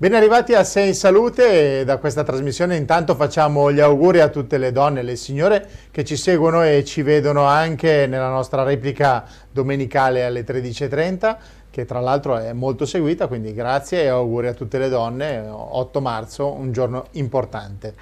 Ben arrivati a Sei in Salute e da questa trasmissione intanto facciamo gli auguri a tutte le donne e le signore che ci seguono e ci vedono anche nella nostra replica domenicale alle 13.30 che tra l'altro è molto seguita, quindi grazie e auguri a tutte le donne, 8 marzo, un giorno importante.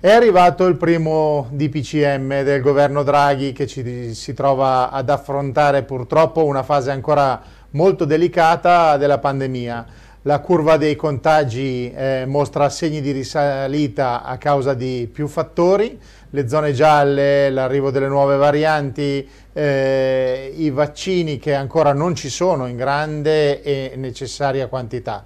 È arrivato il primo DPCM del governo Draghi che ci si trova ad affrontare purtroppo una fase ancora molto delicata della pandemia la curva dei contagi eh, mostra segni di risalita a causa di più fattori, le zone gialle, l'arrivo delle nuove varianti, eh, i vaccini che ancora non ci sono in grande e necessaria quantità.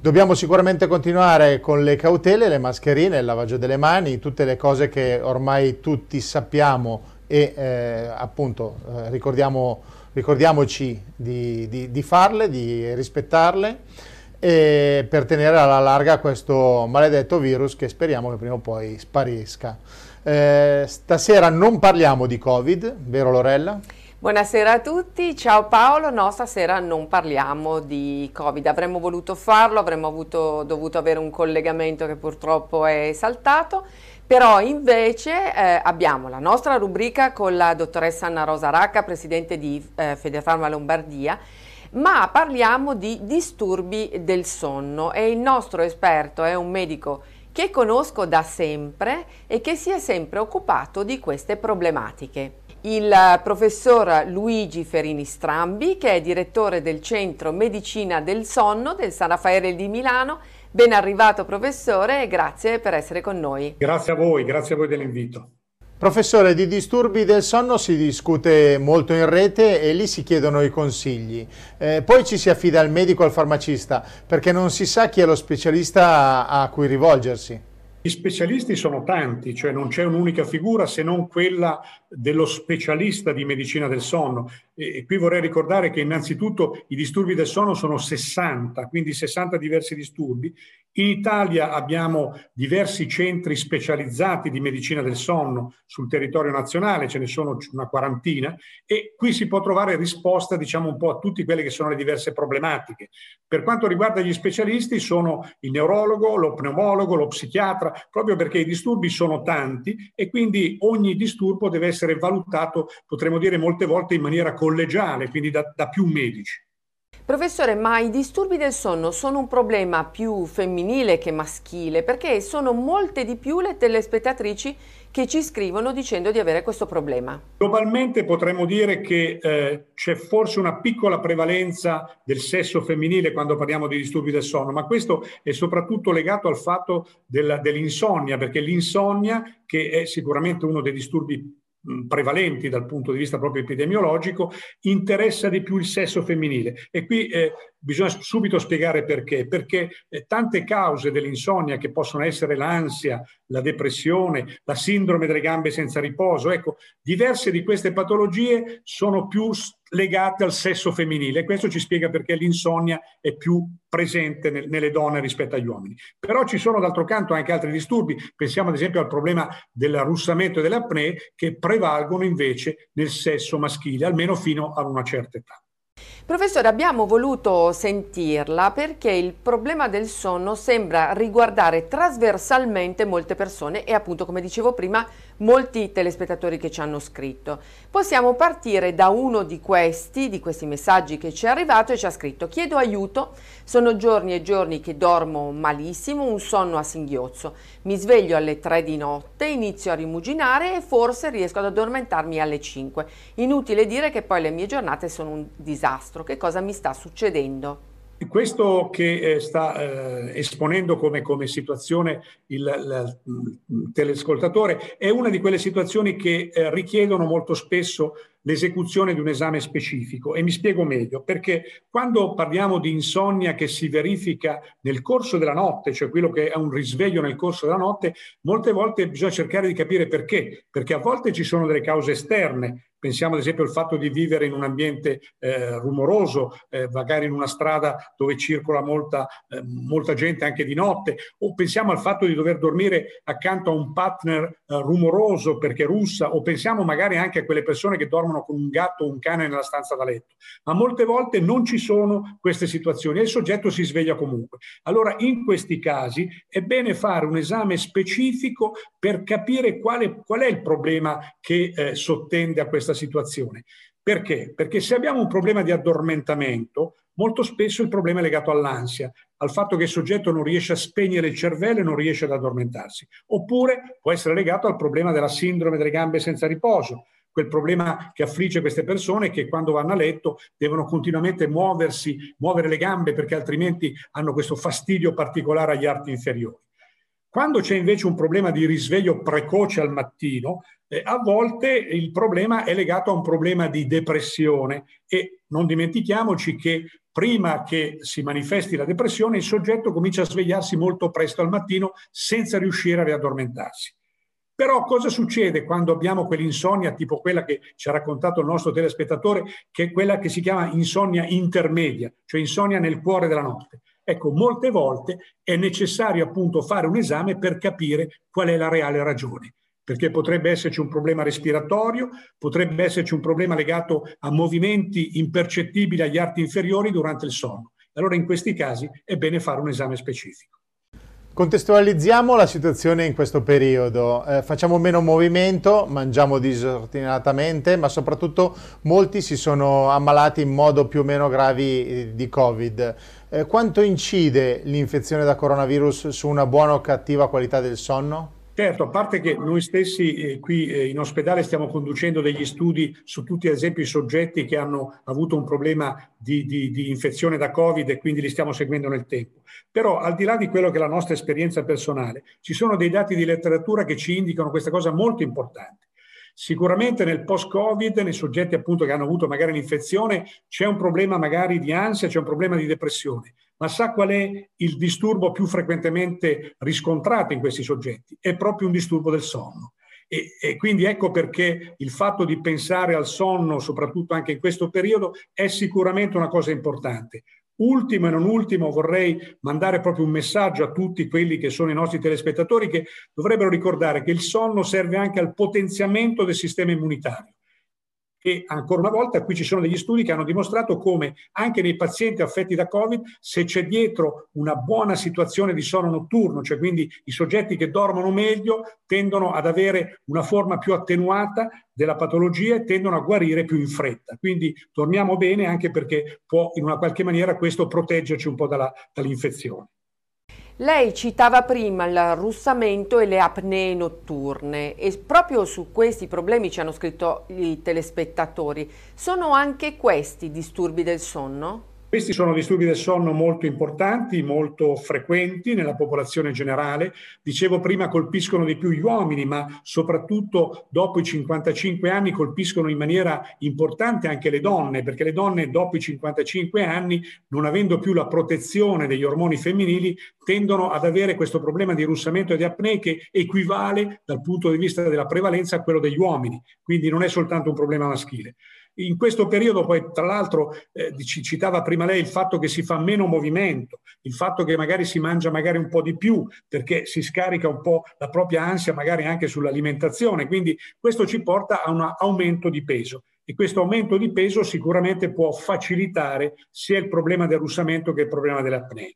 Dobbiamo sicuramente continuare con le cautele, le mascherine, il lavaggio delle mani, tutte le cose che ormai tutti sappiamo e eh, appunto eh, ricordiamo, ricordiamoci di, di, di farle, di rispettarle e per tenere alla larga questo maledetto virus che speriamo che prima o poi sparisca. Eh, stasera non parliamo di Covid, vero Lorella? Buonasera a tutti, ciao Paolo, no stasera non parliamo di Covid, avremmo voluto farlo, avremmo avuto, dovuto avere un collegamento che purtroppo è saltato, però invece eh, abbiamo la nostra rubrica con la dottoressa Anna Rosa Racca, presidente di eh, Federfarma Lombardia, ma parliamo di disturbi del sonno e il nostro esperto è un medico che conosco da sempre e che si è sempre occupato di queste problematiche. Il professor Luigi Ferini Strambi, che è direttore del Centro Medicina del Sonno del San Raffaele di Milano. Ben arrivato professore e grazie per essere con noi. Grazie a voi, grazie a voi dell'invito. Professore, di disturbi del sonno si discute molto in rete e lì si chiedono i consigli. Eh, poi ci si affida al medico o al farmacista perché non si sa chi è lo specialista a, a cui rivolgersi. Gli specialisti sono tanti, cioè non c'è un'unica figura se non quella dello specialista di medicina del sonno. E, qui vorrei ricordare che innanzitutto i disturbi del sonno sono 60, quindi 60 diversi disturbi. In Italia abbiamo diversi centri specializzati di medicina del sonno sul territorio nazionale, ce ne sono una quarantina, e qui si può trovare risposta, diciamo, un po' a tutte quelle che sono le diverse problematiche. Per quanto riguarda gli specialisti, sono il neurologo, lo pneumologo, lo psichiatra, proprio perché i disturbi sono tanti e quindi ogni disturbo deve essere valutato, potremmo dire molte volte in maniera collegiale, quindi da, da più medici. Professore, ma i disturbi del sonno sono un problema più femminile che maschile perché sono molte di più le telespettatrici che ci scrivono dicendo di avere questo problema. Globalmente potremmo dire che eh, c'è forse una piccola prevalenza del sesso femminile quando parliamo di disturbi del sonno, ma questo è soprattutto legato al fatto della, dell'insonnia, perché l'insonnia, che è sicuramente uno dei disturbi prevalenti dal punto di vista proprio epidemiologico, interessa di più il sesso femminile. E qui eh, bisogna subito spiegare perché. Perché eh, tante cause dell'insonnia, che possono essere l'ansia, la depressione, la sindrome delle gambe senza riposo, ecco, diverse di queste patologie sono più legate al sesso femminile. Questo ci spiega perché l'insonnia è più presente nel, nelle donne rispetto agli uomini. Però ci sono d'altro canto anche altri disturbi, pensiamo ad esempio al problema dell'arrussamento e dell'apnea, che prevalgono invece nel sesso maschile, almeno fino ad una certa età. Professore, abbiamo voluto sentirla perché il problema del sonno sembra riguardare trasversalmente molte persone e appunto, come dicevo prima, molti telespettatori che ci hanno scritto. Possiamo partire da uno di questi, di questi messaggi che ci è arrivato e ci ha scritto chiedo aiuto, sono giorni e giorni che dormo malissimo, un sonno a singhiozzo, mi sveglio alle 3 di notte, inizio a rimuginare e forse riesco ad addormentarmi alle 5. Inutile dire che poi le mie giornate sono un disastro, che cosa mi sta succedendo? Questo che eh, sta eh, esponendo come, come situazione il, il, telescoltatore è una di quelle situazioni che eh, richiedono molto spesso l'esecuzione di un esame specifico. E mi spiego meglio perché quando parliamo di insonnia che si verifica nel corso della notte, cioè quello che è un risveglio nel corso della notte, molte volte bisogna cercare di capire perché, perché a volte ci sono delle cause esterne, Pensiamo ad esempio al fatto di vivere in un ambiente eh, rumoroso, eh, magari in una strada dove circola molta, eh, molta, gente anche di notte, o pensiamo al fatto di dover dormire accanto a un partner eh, rumoroso perché russa, o pensiamo magari anche a quelle persone che dormono con un gatto o un cane nella stanza da letto. Ma molte volte non ci sono queste situazioni e il soggetto si sveglia comunque. Allora in questi casi è bene fare un esame specifico per capire quale, qual è il problema che eh, sottende a questa questa situazione. Perché? Perché se abbiamo un problema di addormentamento, molto spesso il problema è legato all'ansia, al fatto che il soggetto non riesce a spegnere il cervello e non riesce ad addormentarsi. Oppure può essere legato al problema della sindrome delle gambe senza riposo, quel problema che affligge queste persone che quando vanno a letto devono continuamente muoversi, muovere le gambe perché altrimenti hanno questo fastidio particolare agli arti inferiori. Quando c'è invece un problema di risveglio precoce al mattino, eh, a volte il problema è legato a un problema di depressione e non dimentichiamoci che prima che si manifesti la depressione il soggetto comincia a svegliarsi molto presto al mattino senza riuscire a riaddormentarsi. Però cosa succede quando abbiamo quell'insonnia tipo quella che ci ha raccontato il nostro telespettatore, che è quella che si chiama insonnia intermedia, cioè insonnia nel cuore della notte? Ecco, molte volte è necessario appunto fare un esame per capire qual è la reale ragione perché potrebbe esserci un problema respiratorio, potrebbe esserci un problema legato a movimenti impercettibili agli arti inferiori durante il sonno. Allora in questi casi è bene fare un esame specifico. Contestualizziamo la situazione in questo periodo, eh, facciamo meno movimento, mangiamo disordinatamente, ma soprattutto molti si sono ammalati in modo più o meno gravi eh, di Covid. Eh, quanto incide l'infezione da coronavirus su una buona o cattiva qualità del sonno? Certo, a parte che noi stessi eh, qui eh, in ospedale stiamo conducendo degli studi su tutti, ad esempio, i soggetti che hanno avuto un problema di, di, di, infezione da Covid e quindi li stiamo seguendo nel tempo. Però, al di là di quello che è la nostra esperienza personale, ci sono dei dati di letteratura che ci indicano questa cosa molto importante. Sicuramente nel post-Covid, nei soggetti appunto che hanno avuto magari l'infezione, c'è un problema magari di ansia, c'è un problema di depressione ma sa qual è il disturbo più frequentemente riscontrato in questi soggetti? È proprio un disturbo del sonno. E, e, quindi ecco perché il fatto di pensare al sonno, soprattutto anche in questo periodo, è sicuramente una cosa importante. Ultimo e non ultimo vorrei mandare proprio un messaggio a tutti quelli che sono i nostri telespettatori che dovrebbero ricordare che il sonno serve anche al potenziamento del sistema immunitario. E ancora una volta qui ci sono degli studi che hanno dimostrato come anche nei pazienti affetti da Covid, se c'è dietro una buona situazione di sonno notturno, cioè quindi i soggetti che dormono meglio tendono ad avere una forma più attenuata della patologia e tendono a guarire più in fretta. Quindi dormiamo bene anche perché può in una qualche maniera questo proteggerci un po' dalla, dall'infezione. Lei citava prima il russamento e le apnee notturne e proprio su questi problemi ci hanno scritto i telespettatori. Sono anche questi disturbi del sonno? Questi sono disturbi del sonno molto importanti, molto frequenti nella popolazione generale. Dicevo prima colpiscono di più gli uomini, ma soprattutto dopo i 55 anni colpiscono in maniera importante anche le donne, perché le donne dopo i 55 anni, non avendo più la protezione degli ormoni femminili, tendono ad avere questo problema di russamento e di apnea che equivale dal punto di vista della prevalenza a quello degli uomini. Quindi non è soltanto un problema maschile. In questo periodo poi, tra l'altro, eh, ci citava prima lei il fatto che si fa meno movimento, il fatto che magari si mangia magari un po' di più perché si scarica un po' la propria ansia magari anche sull'alimentazione, quindi questo ci porta a un aumento di peso e questo aumento di peso sicuramente può facilitare sia il problema del russamento che il problema dell'apnea.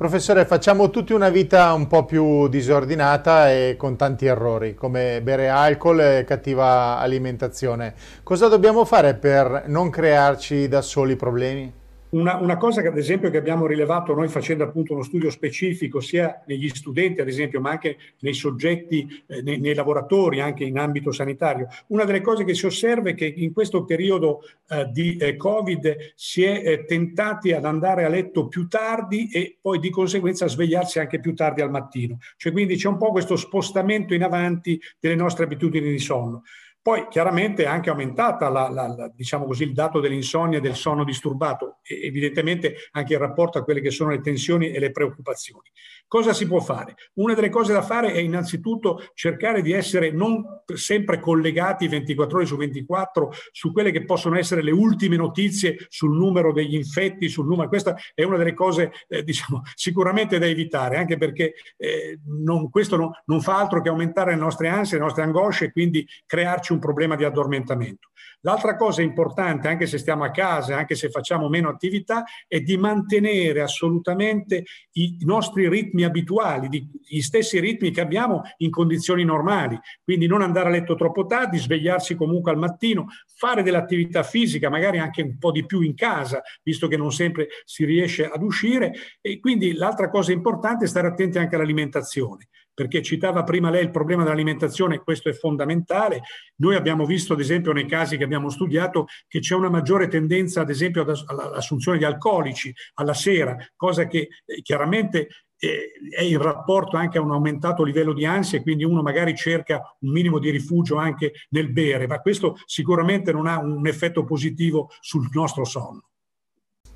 Professore, facciamo tutti una vita un po' più disordinata e con tanti errori, come bere alcol e cattiva alimentazione. Cosa dobbiamo fare per non crearci da soli problemi? Una, una, cosa che ad esempio che abbiamo rilevato noi facendo appunto uno studio specifico sia negli studenti ad esempio ma anche nei soggetti, eh, nei, nei, lavoratori anche in ambito sanitario, una delle cose che si osserva è che in questo periodo eh, di eh, Covid si è eh, tentati ad andare a letto più tardi e poi di conseguenza a svegliarsi anche più tardi al mattino, cioè quindi c'è un po' questo spostamento in avanti delle nostre abitudini di sonno. Poi chiaramente è anche aumentata la, la, la, diciamo così, il dato dell'insonnia e del sonno disturbato, e evidentemente anche in rapporto a quelle che sono le tensioni e le preoccupazioni. Cosa si può fare? Una delle cose da fare è innanzitutto cercare di essere non sempre collegati 24 ore su 24 su quelle che possono essere le ultime notizie sul numero degli infetti, sul numero. Questa è una delle cose eh, diciamo, sicuramente da evitare, anche perché eh, non, questo no, non fa altro che aumentare le nostre ansie, le nostre angosce e quindi crearci un problema di addormentamento. L'altra cosa importante, anche se stiamo a casa, anche se facciamo meno attività, è di mantenere assolutamente i nostri ritmi abituali, gli stessi ritmi che abbiamo in condizioni normali. Quindi non andare a letto troppo tardi, svegliarsi comunque al mattino, fare dell'attività fisica, magari anche un po' di più in casa, visto che non sempre si riesce ad uscire. E quindi l'altra cosa importante è stare attenti anche all'alimentazione perché citava prima lei il problema dell'alimentazione, questo è fondamentale. Noi abbiamo visto, ad esempio, nei casi che abbiamo studiato, che c'è una maggiore tendenza, ad esempio, all'assunzione di alcolici alla sera, cosa che eh, chiaramente eh, è in rapporto anche a un aumentato livello di ansia e quindi uno magari cerca un minimo di rifugio anche nel bere, ma questo sicuramente non ha un effetto positivo sul nostro sonno.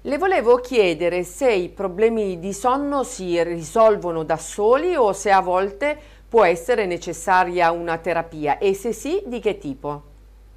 Le volevo chiedere se i problemi di sonno si risolvono da soli o se a volte può essere necessaria una terapia e se sì, di che tipo?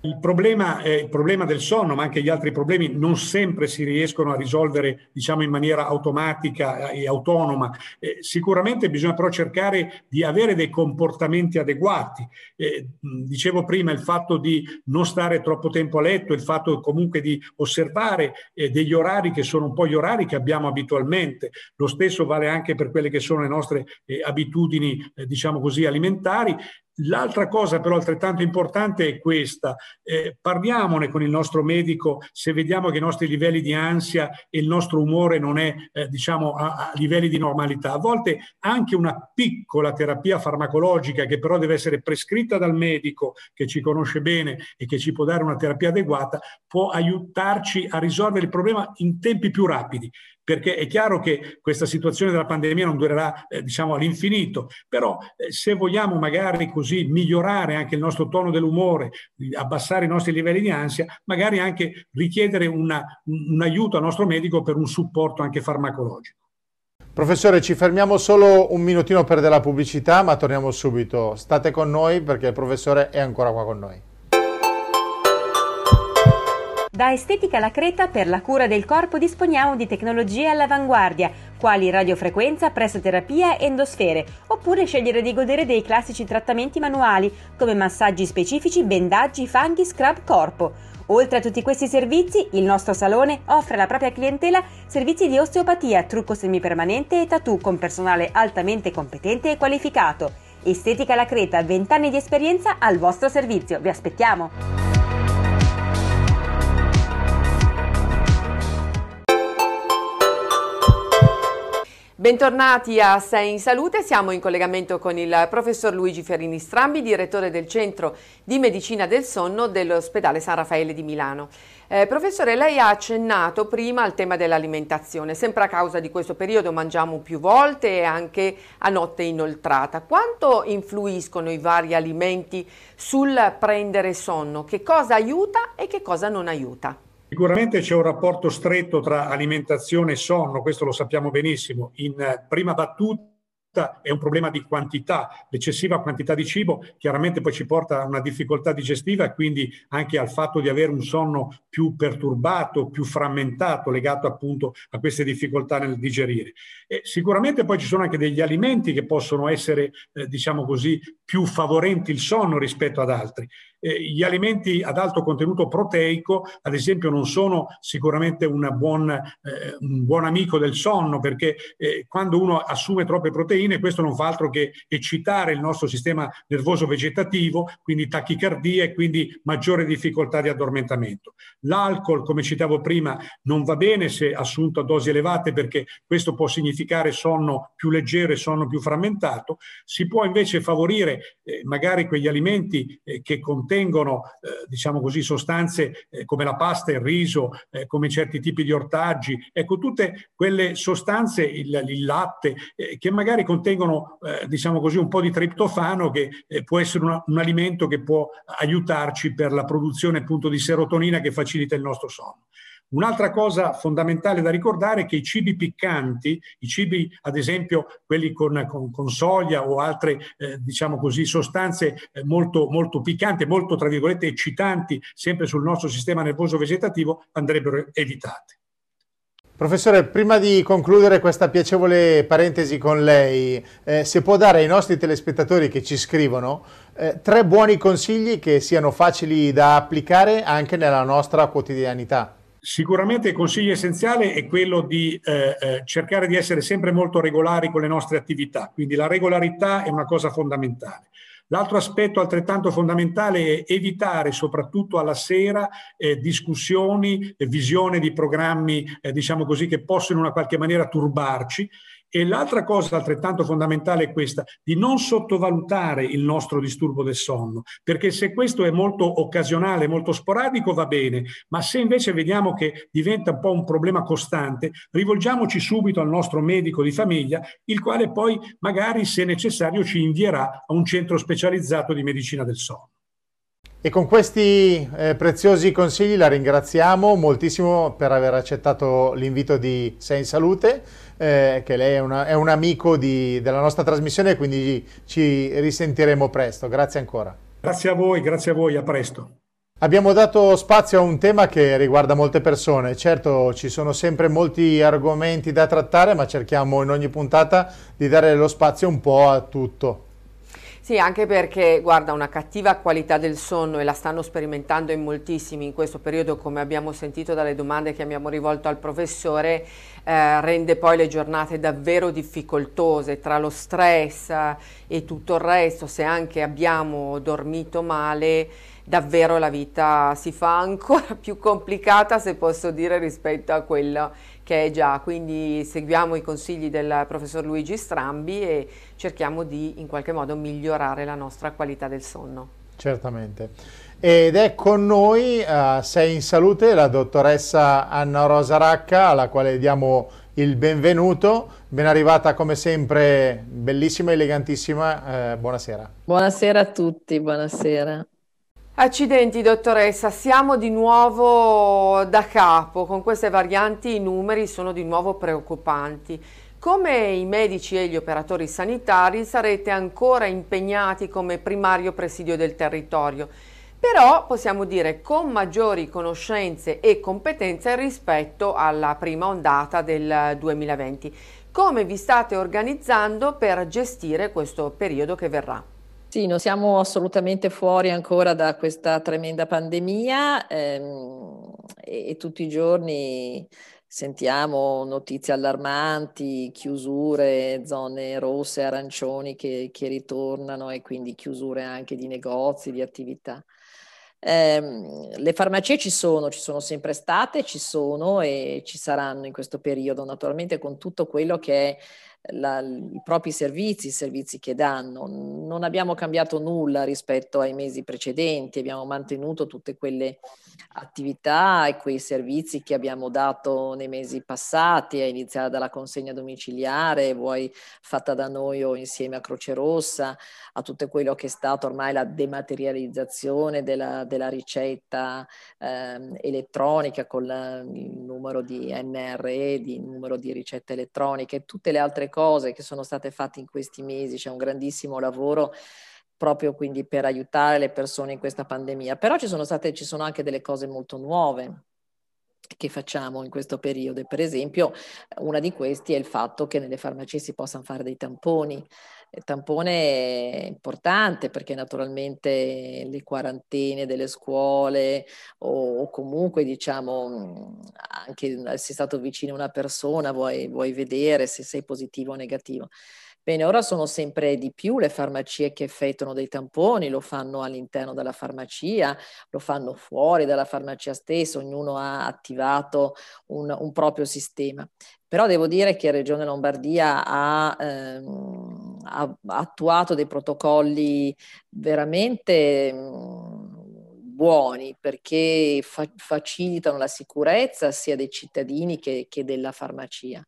Il problema, eh, il problema, del sonno, ma anche gli altri problemi, non sempre si riescono a risolvere diciamo, in maniera automatica e autonoma. Eh, sicuramente bisogna però cercare di avere dei comportamenti adeguati. Eh, dicevo prima il fatto di non stare troppo tempo a letto, il fatto comunque di osservare eh, degli orari che sono un po' gli orari che abbiamo abitualmente. Lo stesso vale anche per quelle che sono le nostre eh, abitudini, eh, diciamo così, alimentari L'altra cosa però altrettanto importante è questa, eh, parliamone con il nostro medico se vediamo che i nostri livelli di ansia e il nostro umore non è eh, diciamo a, a, livelli di normalità. A volte anche una piccola terapia farmacologica che però deve essere prescritta dal medico che ci conosce bene e che ci può dare una terapia adeguata può aiutarci a risolvere il problema in tempi più rapidi perché è chiaro che questa situazione della pandemia non durerà eh, diciamo all'infinito, però eh, se vogliamo magari così migliorare anche il nostro tono dell'umore, abbassare i nostri livelli di ansia, magari anche richiedere una, un, aiuto al nostro medico per un supporto anche farmacologico. Professore, ci fermiamo solo un minutino per della pubblicità, ma torniamo subito. State con noi perché il professore è ancora qua con noi. Da Estetica La Creta per la cura del corpo disponiamo di tecnologie all'avanguardia, quali radiofrequenza, pressoterapia e endosfere, oppure scegliere di godere dei classici trattamenti manuali, come massaggi specifici, bendaggi, fanghi, scrub corpo. Oltre a tutti questi servizi, il nostro salone offre alla propria clientela servizi di osteopatia, trucco semipermanente e tattoo con personale altamente competente e qualificato. Estetica La Creta, 20 anni di esperienza al vostro servizio. Vi aspettiamo! Bentornati a Sei in Salute, siamo in collegamento con il professor Luigi Ferrini Strambi, direttore del Centro di Medicina del Sonno dell'ospedale San Raffaele di Milano. Eh, professore, lei ha accennato prima al tema dell'alimentazione, sempre a causa di questo periodo mangiamo più volte e anche a notte inoltrata. Quanto influiscono i vari alimenti sul prendere sonno? Che cosa aiuta e che cosa non aiuta? Sicuramente c'è un rapporto stretto tra alimentazione e sonno, questo lo sappiamo benissimo. In prima battuta è un problema di quantità, l'eccessiva quantità di cibo chiaramente poi ci porta a una difficoltà digestiva e quindi anche al fatto di avere un sonno più perturbato, più frammentato, legato appunto a queste difficoltà nel digerire. E sicuramente poi ci sono anche degli alimenti che possono essere, eh, diciamo così, più favorenti il sonno rispetto ad altri eh, gli alimenti ad alto contenuto proteico, ad esempio, non sono sicuramente buon, eh, un buon amico del sonno, perché eh, quando uno assume troppe proteine, questo non fa altro che eccitare il nostro sistema nervoso vegetativo, quindi tachicardia e quindi maggiore difficoltà di addormentamento. L'alcol, come citavo prima, non va bene se assunto a dosi elevate, perché questo può significare sonno più leggero e sonno più frammentato. Si può invece favorire eh, magari quegli alimenti eh, che contengono, eh, diciamo così, sostanze eh, come la pasta, il riso, eh, come certi tipi di ortaggi, ecco, tutte quelle sostanze, il, il latte, che magari contengono, diciamo così, un po' di triptofano che può essere una, un alimento che può aiutarci per la produzione appunto di serotonina che facilita il nostro sonno. Un'altra cosa fondamentale da ricordare è che i cibi piccanti, i cibi ad esempio quelli con, con, con soia o altre eh, diciamo così, sostanze eh, molto, molto piccanti, molto tra virgolette eccitanti sempre sul nostro sistema nervoso vegetativo andrebbero evitate. Professore, prima di concludere questa piacevole parentesi con lei, eh, se può dare ai nostri telespettatori che ci scrivono eh, tre buoni consigli che siano facili da applicare anche nella nostra quotidianità. Sicuramente il consiglio essenziale è quello di eh, eh, cercare di essere sempre molto regolari con le nostre attività, quindi la regolarità è una cosa fondamentale. L'altro aspetto altrettanto fondamentale è evitare soprattutto alla sera eh, discussioni, eh, visione di programmi, eh, diciamo così, che possono in una qualche maniera turbarci e l'altra cosa altrettanto fondamentale è questa, di non sottovalutare il nostro disturbo del sonno, perché se questo è molto occasionale, molto sporadico, va bene, ma se invece vediamo che diventa un po' un problema costante, rivolgiamoci subito al nostro medico di famiglia, il quale poi magari, se necessario, ci invierà a un centro specializzato di medicina del sonno. E con questi eh, preziosi consigli la ringraziamo moltissimo per aver accettato l'invito di Sei in Salute, eh, che lei è, una, è un amico di, della nostra trasmissione, quindi ci risentiremo presto. Grazie ancora. Grazie a voi, grazie a voi, a presto. Abbiamo dato spazio a un tema che riguarda molte persone, certo ci sono sempre molti argomenti da trattare, ma cerchiamo in ogni puntata di dare lo spazio un po' a tutto. Sì, anche perché, guarda, una cattiva qualità del sonno e la stanno sperimentando in moltissimi in questo periodo, come abbiamo sentito dalle domande che abbiamo rivolto al professore, eh, rende poi le giornate davvero difficoltose tra lo stress e tutto il resto, se anche abbiamo dormito male, davvero la vita si fa ancora più complicata, se posso dire, rispetto a quello che è già. Quindi seguiamo i consigli del professor Luigi Strambi e cerchiamo di in qualche modo migliorare la nostra qualità del sonno. Certamente. Ed è con noi uh, Sei in Salute la dottoressa Anna Rosa Racca, alla quale diamo il benvenuto. Ben arrivata come sempre, bellissima, elegantissima. Eh, buonasera. Buonasera a tutti, buonasera. Accidenti dottoressa, siamo di nuovo da capo, con queste varianti i numeri sono di nuovo preoccupanti. Come i medici e gli operatori sanitari sarete ancora impegnati come primario presidio del territorio, però possiamo dire con maggiori conoscenze e competenze rispetto alla prima ondata del 2020. Come vi state organizzando per gestire questo periodo che verrà? Sì, non siamo assolutamente fuori ancora da questa tremenda pandemia ehm, e, e, tutti i giorni sentiamo notizie allarmanti, chiusure, zone rosse, arancioni che, che ritornano e quindi chiusure anche di negozi, di attività. Eh, le farmacie ci sono, ci sono sempre state, ci sono e ci saranno in questo periodo, naturalmente con tutto quello che è la, i propri servizi, i servizi che danno. Non abbiamo cambiato nulla rispetto ai mesi precedenti, abbiamo mantenuto tutte quelle attività e quei servizi che abbiamo dato nei mesi passati, a iniziare dalla consegna domiciliare, vuoi fatta da noi o insieme a Croce Rossa, a tutto quello che è stato ormai la dematerializzazione della, della ricetta eh, elettronica con la, il numero di NRE, di numero di ricette elettroniche, tutte le altre cose che sono state fatte in questi mesi, c'è un grandissimo lavoro proprio quindi per aiutare le persone in questa pandemia. Però ci sono state, ci sono anche delle cose molto nuove che facciamo in questo periodo. Per esempio, una di questi è il fatto che nelle farmacie si possano fare dei tamponi. Il tampone è importante perché naturalmente le quarantene delle scuole o, o comunque diciamo anche se sei stato vicino a una persona vuoi, vuoi vedere se sei positivo o negativo. Bene, ora sono sempre di più le farmacie che effettuano dei tamponi, lo fanno all'interno della farmacia, lo fanno fuori dalla farmacia stessa, ognuno ha attivato un, un proprio sistema. Però devo dire che Regione Lombardia ha, ehm, ha attuato dei protocolli veramente mh, buoni perché fa- facilitano la sicurezza sia dei cittadini che, che della farmacia.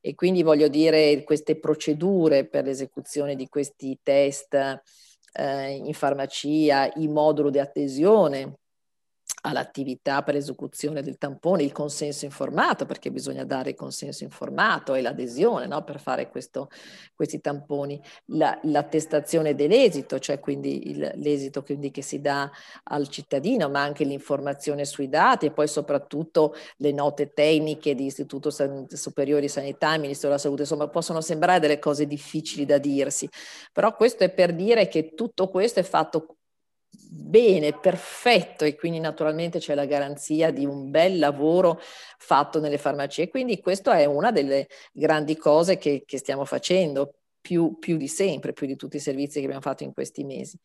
E quindi voglio dire, queste procedure per l'esecuzione di questi test eh, in farmacia, il modulo di adesione all'attività per l'esecuzione del tampone, il consenso informato, perché bisogna dare il consenso informato e l'adesione no, per fare questo, questi tamponi, la, l'attestazione dell'esito, cioè quindi il, l'esito quindi che si dà al cittadino, ma anche l'informazione sui dati e poi soprattutto le note tecniche di Istituto San, Superiore di Sanità, Ministero della Salute, insomma possono sembrare delle cose difficili da dirsi, però questo è per dire che tutto questo è fatto bene, perfetto e quindi naturalmente c'è la garanzia di un bel lavoro fatto nelle farmacie. Quindi questa è una delle grandi cose che, che stiamo facendo più, più di sempre, più di tutti i servizi che abbiamo fatto in questi mesi.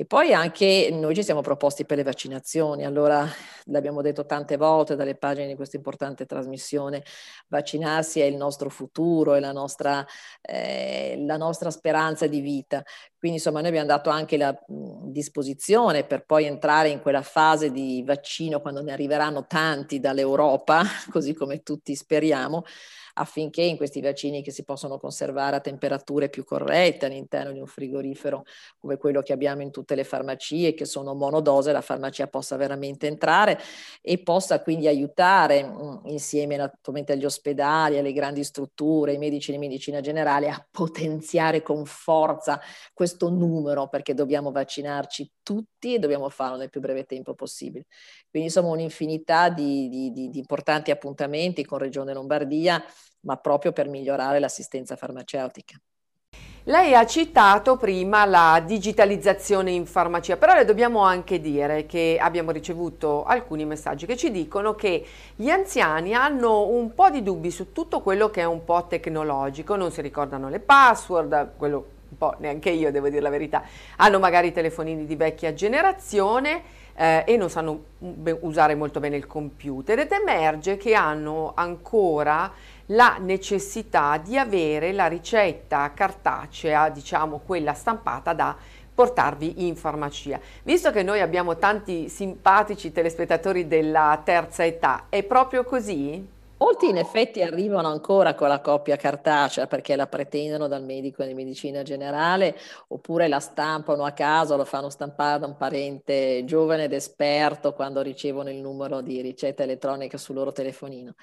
E poi anche noi ci siamo proposti per le vaccinazioni, allora l'abbiamo detto tante volte dalle pagine di questa importante trasmissione, vaccinarsi è il nostro futuro, è la nostra, eh, la nostra speranza di vita. Quindi insomma noi abbiamo dato anche la mh, disposizione per poi entrare in quella fase di vaccino quando ne arriveranno tanti dall'Europa, così come tutti speriamo, affinché in questi vaccini che si possono conservare a temperature più corrette all'interno di un frigorifero come quello che abbiamo in tutte le farmacie che sono monodose, la farmacia possa veramente entrare e possa quindi aiutare mh, insieme naturalmente agli ospedali, alle grandi strutture, ai medici di medicina generale a potenziare con forza questo numero perché dobbiamo vaccinarci tutti e dobbiamo farlo nel più breve tempo possibile. Quindi insomma un'infinità di, di, di, di importanti appuntamenti con Regione Lombardia, ma proprio per migliorare l'assistenza farmaceutica. Lei ha citato prima la digitalizzazione in farmacia, però le dobbiamo anche dire che abbiamo ricevuto alcuni messaggi che ci dicono che gli anziani hanno un po' di dubbi su tutto quello che è un po' tecnologico, non si ricordano le password, quello po' neanche io devo dire la verità, hanno magari telefonini di vecchia generazione eh, e non sanno usare molto bene il computer ed emerge che hanno ancora la necessità di avere la ricetta cartacea, diciamo quella stampata da portarvi in farmacia. Visto che noi abbiamo tanti simpatici telespettatori della terza età, è proprio così? Molti in effetti arrivano ancora con la coppia cartacea perché la pretendono dal medico di medicina generale oppure la stampano a casa, lo fanno stampare da un parente giovane ed esperto quando ricevono il numero di ricetta elettronica sul loro telefonino.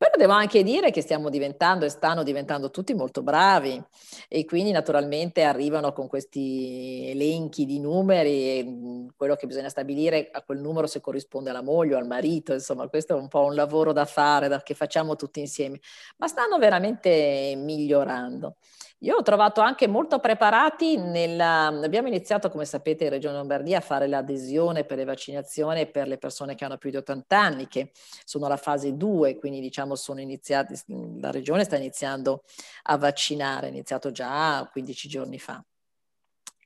Però devo anche dire che stiamo diventando e stanno diventando tutti molto bravi e quindi naturalmente arrivano con questi elenchi di numeri mm, quello che bisogna stabilire a quel numero se corrisponde alla moglie o al marito, insomma questo è un po' un lavoro da fare, da, che facciamo tutti insieme, ma stanno veramente migliorando. Io ho trovato anche molto preparati nella... Abbiamo iniziato, come sapete, in Regione Lombardia a fare l'adesione per le vaccinazioni per le persone che hanno più di 80 anni, che sono alla fase 2, quindi diciamo sono iniziati, la Regione sta iniziando a vaccinare, è iniziato già 15 giorni fa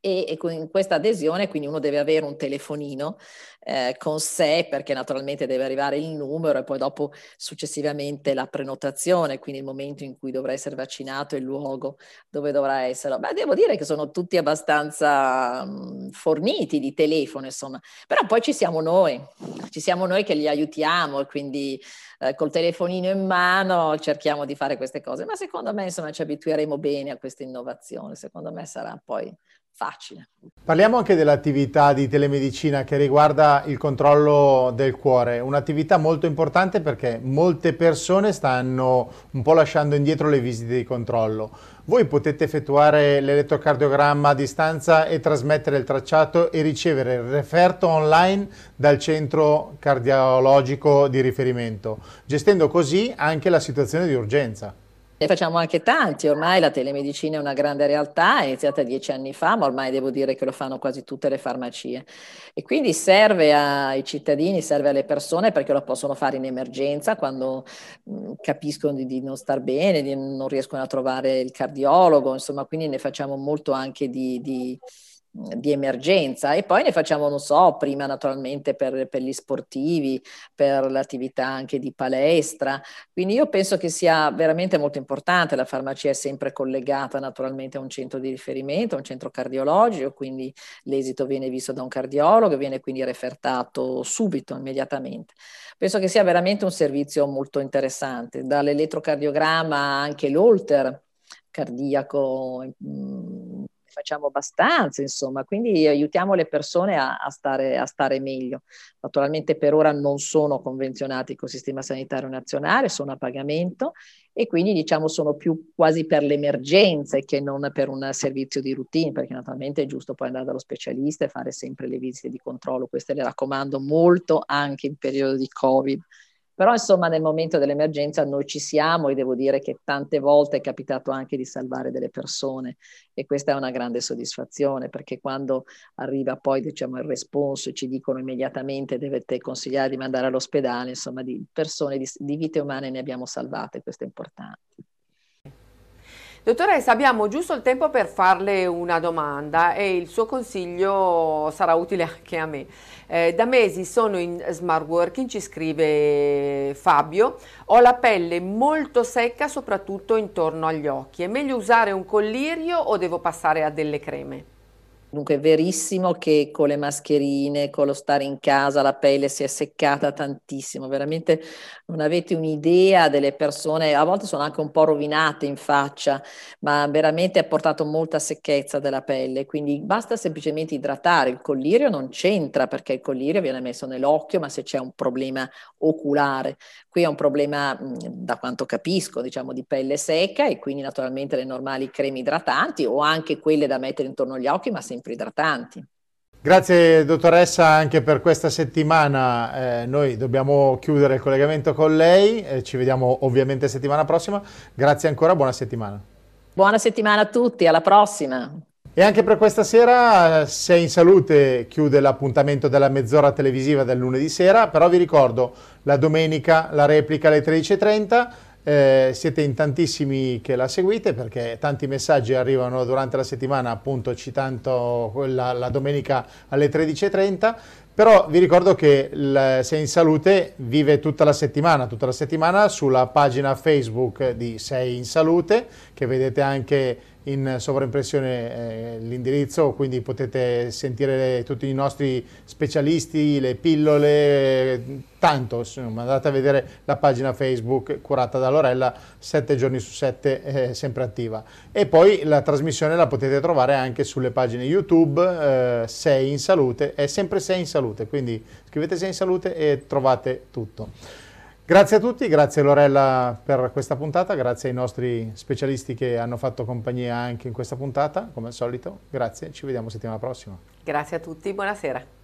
e, con questa adesione quindi uno deve avere un telefonino eh, con sé perché naturalmente deve arrivare il numero e poi dopo successivamente la prenotazione, quindi il momento in cui dovrà essere vaccinato e il luogo dove dovrà essere. Beh, devo dire che sono tutti abbastanza mh, forniti di telefono, insomma, però poi ci siamo noi, ci siamo noi che li aiutiamo e quindi eh, col telefonino in mano cerchiamo di fare queste cose, ma secondo me insomma ci abitueremo bene a questa innovazione, secondo me sarà poi facile. Parliamo anche dell'attività di telemedicina che riguarda il controllo del cuore, un'attività molto importante perché molte persone stanno un po' lasciando indietro le visite di controllo. Voi potete effettuare l'elettrocardiogramma a distanza e trasmettere il tracciato e ricevere il referto online dal centro cardiologico di riferimento, gestendo così anche la situazione di urgenza. Ne facciamo anche tanti, ormai la telemedicina è una grande realtà, è iniziata dieci anni fa, ma ormai devo dire che lo fanno quasi tutte le farmacie. E quindi serve ai cittadini, serve alle persone perché lo possono fare in emergenza quando mm, capiscono di, di, non star bene, di, non riescono a trovare il cardiologo, insomma, quindi ne facciamo molto anche di, di di emergenza e poi ne facciamo, non so, prima naturalmente per, per, gli sportivi, per l'attività anche di palestra. Quindi io penso che sia veramente molto importante, la farmacia è sempre collegata naturalmente a un centro di riferimento, a un centro cardiologico, quindi l'esito viene visto da un cardiologo, viene quindi refertato subito, immediatamente. Penso che sia veramente un servizio molto interessante, dall'elettrocardiogramma anche l'Holter cardiaco, mh, facciamo abbastanza, insomma, quindi aiutiamo le persone a, a, stare, a, stare, meglio. Naturalmente per ora non sono convenzionati con il sistema sanitario nazionale, sono a pagamento e quindi diciamo sono più quasi per le emergenze che non per un servizio di routine, perché naturalmente è giusto poi andare dallo specialista e fare sempre le visite di controllo, queste le raccomando molto anche in periodo di Covid però insomma nel momento dell'emergenza noi ci siamo e devo dire che tante volte è capitato anche di salvare delle persone e questa è una grande soddisfazione perché quando arriva poi diciamo il responso e ci dicono immediatamente dovete consigliare di mandare all'ospedale, insomma di persone, di, di vite umane ne abbiamo salvate, questo è importante. Dottoressa, abbiamo giusto il tempo per farle una domanda e il suo consiglio sarà utile anche a me. Eh, da mesi sono in smart working, ci scrive Fabio, ho la pelle molto secca soprattutto intorno agli occhi. È meglio usare un collirio o devo passare a delle creme? Dunque è verissimo che con le mascherine, con lo stare in casa, la pelle si è seccata tantissimo, veramente non avete un'idea delle persone, a volte sono anche un po' rovinate in faccia, ma veramente ha portato molta secchezza della pelle, quindi basta semplicemente idratare, il collirio non c'entra perché il collirio viene messo nell'occhio, ma se c'è un problema oculare, qui è un problema da quanto capisco, diciamo di pelle secca e quindi naturalmente le normali creme idratanti o anche quelle da mettere intorno agli occhi, ma sempre sempre idratanti. Grazie dottoressa anche per questa settimana, eh, noi dobbiamo chiudere il collegamento con lei, eh, ci vediamo ovviamente settimana prossima, grazie ancora, buona settimana. Buona settimana a tutti, alla prossima. E anche per questa sera, se in salute, chiude l'appuntamento della mezz'ora televisiva del lunedì sera, però vi ricordo la domenica la replica alle 13.30, eh, siete in tantissimi che la seguite perché tanti messaggi arrivano durante la settimana appunto citando quella, la domenica alle 13.30 però vi ricordo che il Sei in Salute vive tutta la settimana, tutta la settimana sulla pagina Facebook di Sei in Salute che vedete anche in sovraimpressione eh, l'indirizzo, quindi potete sentire tutti i nostri specialisti, le pillole, tanto, insomma, andate a vedere la pagina Facebook curata da Lorella, 7 giorni su 7 eh, sempre attiva. E poi la trasmissione la potete trovare anche sulle pagine YouTube, eh, Sei in Salute, è sempre Sei in Salute, quindi scrivete Sei in Salute e trovate tutto. Grazie a tutti, grazie Lorella per questa puntata, grazie ai nostri specialisti che hanno fatto compagnia anche in questa puntata, come al solito. Grazie, ci vediamo settimana prossima. Grazie a tutti, buonasera.